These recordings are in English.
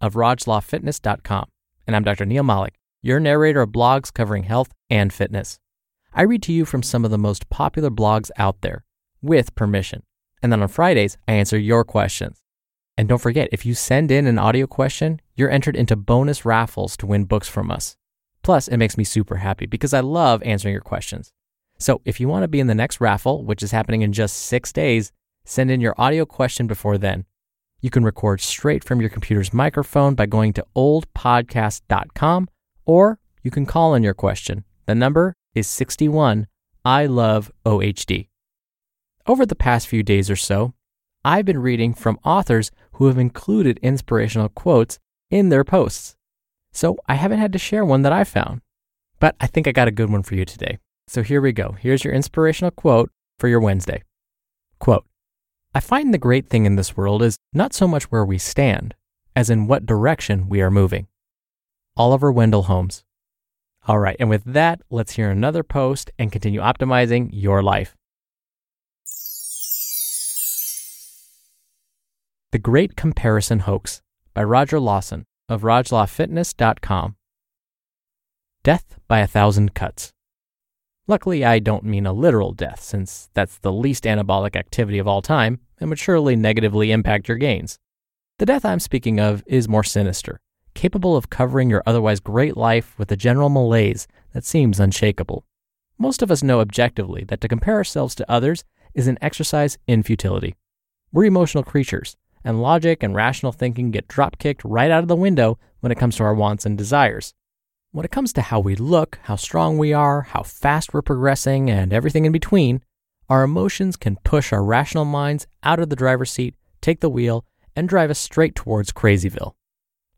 of RajLawFitness.com. And I'm Dr. Neal Malik, your narrator of blogs covering health and fitness. I read to you from some of the most popular blogs out there with permission. And then on Fridays, I answer your questions. And don't forget, if you send in an audio question, you're entered into bonus raffles to win books from us. Plus, it makes me super happy because I love answering your questions. So if you want to be in the next raffle, which is happening in just six days, send in your audio question before then. You can record straight from your computer's microphone by going to ohdpodcast.com or you can call in your question. The number is 61 I love OHD. Over the past few days or so, I've been reading from authors who have included inspirational quotes in their posts. So I haven't had to share one that I found. But I think I got a good one for you today. So here we go. Here's your inspirational quote for your Wednesday. Quote I find the great thing in this world is not so much where we stand, as in what direction we are moving. Oliver Wendell Holmes. All right, and with that, let's hear another post and continue optimizing your life. The Great Comparison Hoax by Roger Lawson of RogLawFitness.com. Death by a Thousand Cuts. Luckily, I don't mean a literal death, since that's the least anabolic activity of all time and would surely negatively impact your gains. The death I'm speaking of is more sinister, capable of covering your otherwise great life with a general malaise that seems unshakable. Most of us know objectively that to compare ourselves to others is an exercise in futility. We're emotional creatures, and logic and rational thinking get drop kicked right out of the window when it comes to our wants and desires. When it comes to how we look, how strong we are, how fast we're progressing, and everything in between, our emotions can push our rational minds out of the driver's seat, take the wheel, and drive us straight towards Crazyville.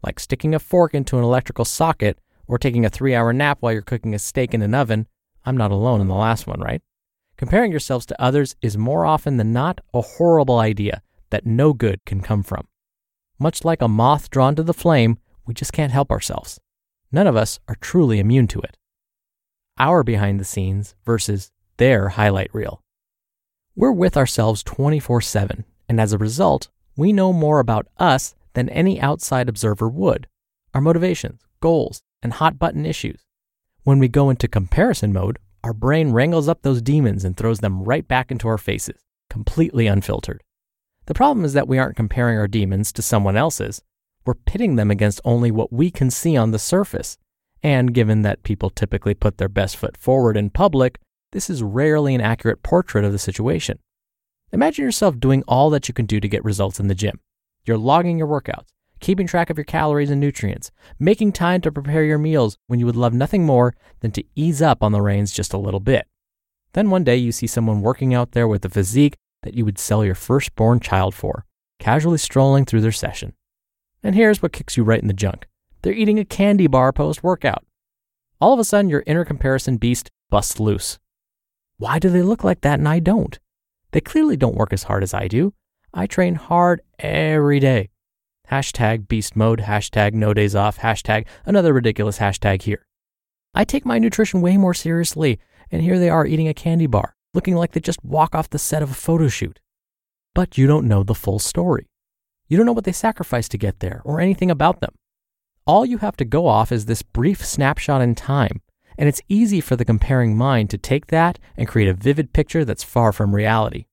Like sticking a fork into an electrical socket or taking a three hour nap while you're cooking a steak in an oven. I'm not alone in the last one, right? Comparing yourselves to others is more often than not a horrible idea that no good can come from. Much like a moth drawn to the flame, we just can't help ourselves. None of us are truly immune to it. Our behind the scenes versus their highlight reel. We're with ourselves 24 7, and as a result, we know more about us than any outside observer would our motivations, goals, and hot button issues. When we go into comparison mode, our brain wrangles up those demons and throws them right back into our faces, completely unfiltered. The problem is that we aren't comparing our demons to someone else's. We're pitting them against only what we can see on the surface. And given that people typically put their best foot forward in public, this is rarely an accurate portrait of the situation. Imagine yourself doing all that you can do to get results in the gym. You're logging your workouts, keeping track of your calories and nutrients, making time to prepare your meals when you would love nothing more than to ease up on the reins just a little bit. Then one day you see someone working out there with a physique that you would sell your firstborn child for, casually strolling through their session. And here's what kicks you right in the junk they're eating a candy bar post workout. All of a sudden, your inner comparison beast busts loose. Why do they look like that and I don't? They clearly don't work as hard as I do. I train hard every day. Hashtag beast mode, hashtag no days off, hashtag another ridiculous hashtag here. I take my nutrition way more seriously, and here they are eating a candy bar, looking like they just walk off the set of a photo shoot. But you don't know the full story. You don't know what they sacrificed to get there or anything about them. All you have to go off is this brief snapshot in time, And it's easy for the comparing mind to take that and create a vivid picture that's far from reality.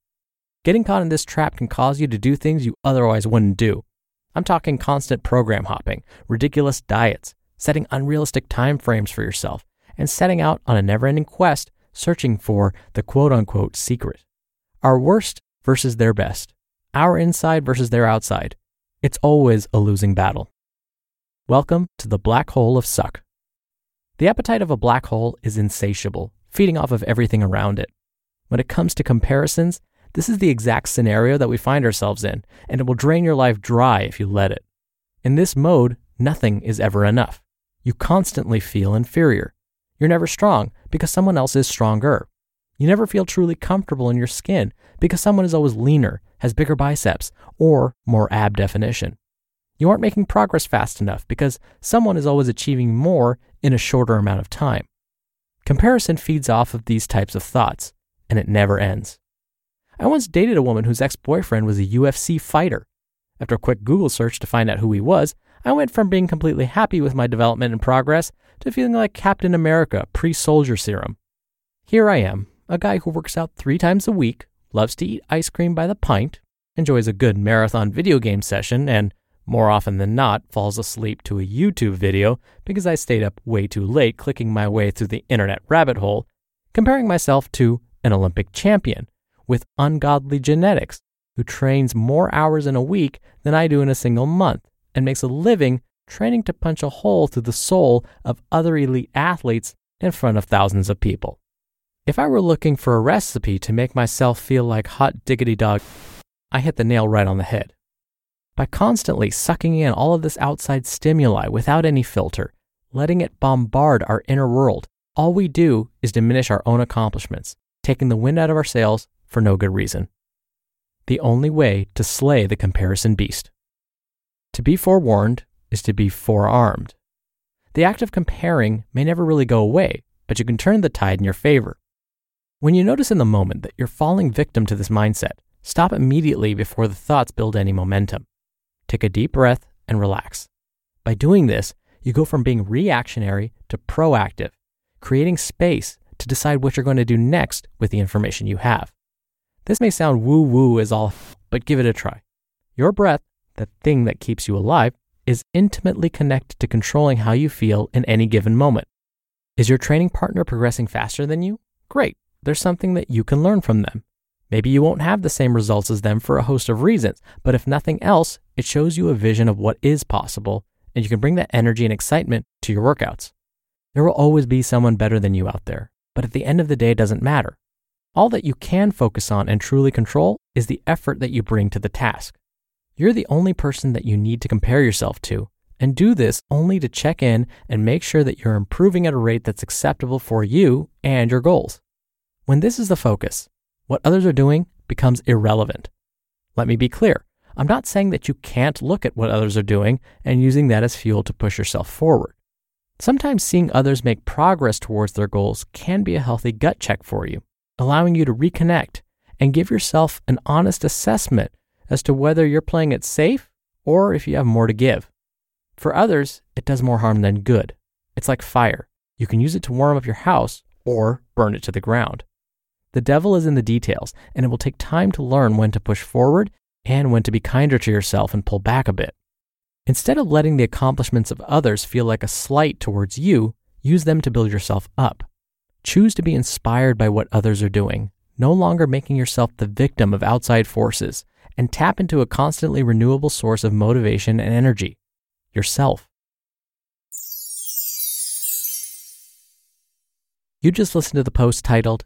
Getting caught in this trap can cause you to do things you otherwise wouldn't do. I'm talking constant program hopping, ridiculous diets, setting unrealistic time frames for yourself, and setting out on a never ending quest searching for the quote unquote secret. Our worst versus their best, our inside versus their outside. It's always a losing battle. Welcome to the black hole of suck. The appetite of a black hole is insatiable, feeding off of everything around it. When it comes to comparisons, this is the exact scenario that we find ourselves in, and it will drain your life dry if you let it. In this mode, nothing is ever enough. You constantly feel inferior. You're never strong because someone else is stronger. You never feel truly comfortable in your skin because someone is always leaner, has bigger biceps, or more ab definition. You aren't making progress fast enough because someone is always achieving more in a shorter amount of time. Comparison feeds off of these types of thoughts, and it never ends. I once dated a woman whose ex boyfriend was a UFC fighter. After a quick Google search to find out who he was, I went from being completely happy with my development and progress to feeling like Captain America pre soldier serum. Here I am, a guy who works out three times a week, loves to eat ice cream by the pint, enjoys a good marathon video game session, and more often than not falls asleep to a YouTube video because I stayed up way too late clicking my way through the internet rabbit hole, comparing myself to an Olympic champion with ungodly genetics who trains more hours in a week than I do in a single month and makes a living training to punch a hole through the soul of other elite athletes in front of thousands of people. If I were looking for a recipe to make myself feel like hot diggity dog, I hit the nail right on the head. By constantly sucking in all of this outside stimuli without any filter, letting it bombard our inner world, all we do is diminish our own accomplishments, taking the wind out of our sails for no good reason. The only way to slay the comparison beast. To be forewarned is to be forearmed. The act of comparing may never really go away, but you can turn the tide in your favor. When you notice in the moment that you're falling victim to this mindset, stop immediately before the thoughts build any momentum. Take a deep breath and relax. By doing this, you go from being reactionary to proactive, creating space to decide what you're going to do next with the information you have. This may sound woo woo as all, but give it a try. Your breath, the thing that keeps you alive, is intimately connected to controlling how you feel in any given moment. Is your training partner progressing faster than you? Great. There's something that you can learn from them. Maybe you won't have the same results as them for a host of reasons, but if nothing else, it shows you a vision of what is possible, and you can bring that energy and excitement to your workouts. There will always be someone better than you out there, but at the end of the day, it doesn't matter. All that you can focus on and truly control is the effort that you bring to the task. You're the only person that you need to compare yourself to, and do this only to check in and make sure that you're improving at a rate that's acceptable for you and your goals. When this is the focus, what others are doing becomes irrelevant. Let me be clear. I'm not saying that you can't look at what others are doing and using that as fuel to push yourself forward. Sometimes seeing others make progress towards their goals can be a healthy gut check for you, allowing you to reconnect and give yourself an honest assessment as to whether you're playing it safe or if you have more to give. For others, it does more harm than good. It's like fire. You can use it to warm up your house or burn it to the ground. The devil is in the details, and it will take time to learn when to push forward and when to be kinder to yourself and pull back a bit. Instead of letting the accomplishments of others feel like a slight towards you, use them to build yourself up. Choose to be inspired by what others are doing, no longer making yourself the victim of outside forces and tap into a constantly renewable source of motivation and energy yourself. You just listened to the post titled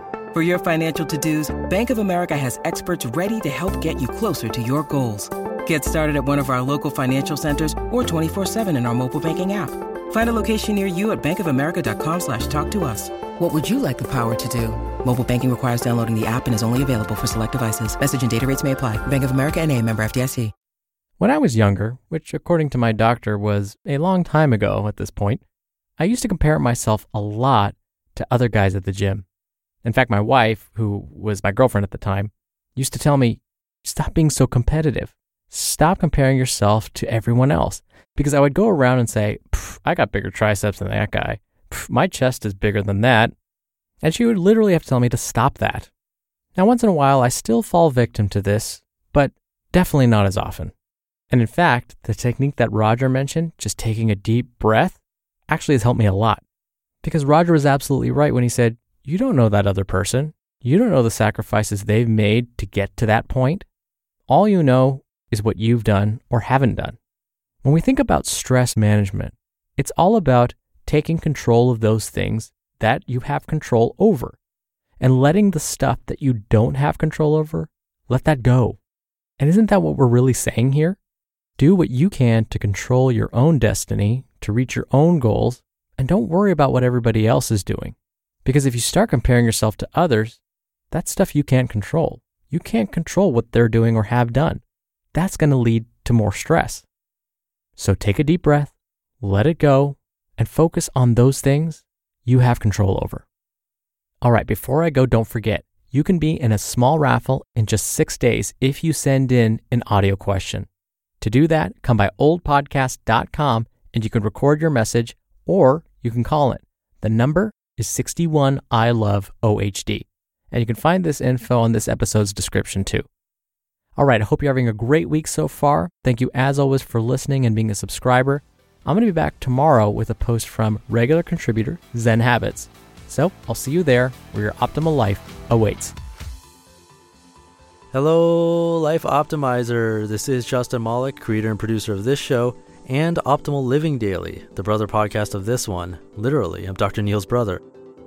For your financial to-dos, Bank of America has experts ready to help get you closer to your goals. Get started at one of our local financial centers or 24-7 in our mobile banking app. Find a location near you at bankofamerica.com slash talk to us. What would you like the power to do? Mobile banking requires downloading the app and is only available for select devices. Message and data rates may apply. Bank of America and a member FDIC. When I was younger, which according to my doctor was a long time ago at this point, I used to compare myself a lot to other guys at the gym. In fact, my wife, who was my girlfriend at the time, used to tell me, stop being so competitive. Stop comparing yourself to everyone else. Because I would go around and say, I got bigger triceps than that guy. my chest is bigger than that. And she would literally have to tell me to stop that. Now, once in a while, I still fall victim to this, but definitely not as often. And in fact, the technique that Roger mentioned, just taking a deep breath, actually has helped me a lot. Because Roger was absolutely right when he said, You don't know that other person. You don't know the sacrifices they've made to get to that point. All you know is what you've done or haven't done. When we think about stress management, it's all about taking control of those things that you have control over and letting the stuff that you don't have control over, let that go. And isn't that what we're really saying here? Do what you can to control your own destiny, to reach your own goals, and don't worry about what everybody else is doing. Because if you start comparing yourself to others, that's stuff you can't control. You can't control what they're doing or have done. That's going to lead to more stress. So take a deep breath, let it go, and focus on those things you have control over. All right, before I go, don't forget you can be in a small raffle in just six days if you send in an audio question. To do that, come by ohdpodcast.com and you can record your message or you can call it. The number is 61 I love OHD. And you can find this info on this episode's description too. All right, I hope you're having a great week so far. Thank you as always for listening and being a subscriber. I'm going to be back tomorrow with a post from regular contributor Zen Habits. So I'll see you there where your optimal life awaits. Hello, Life Optimizer. This is Justin Malik, creator and producer of this show and Optimal Living Daily, the brother podcast of this one. Literally, I'm Dr. Neal's brother.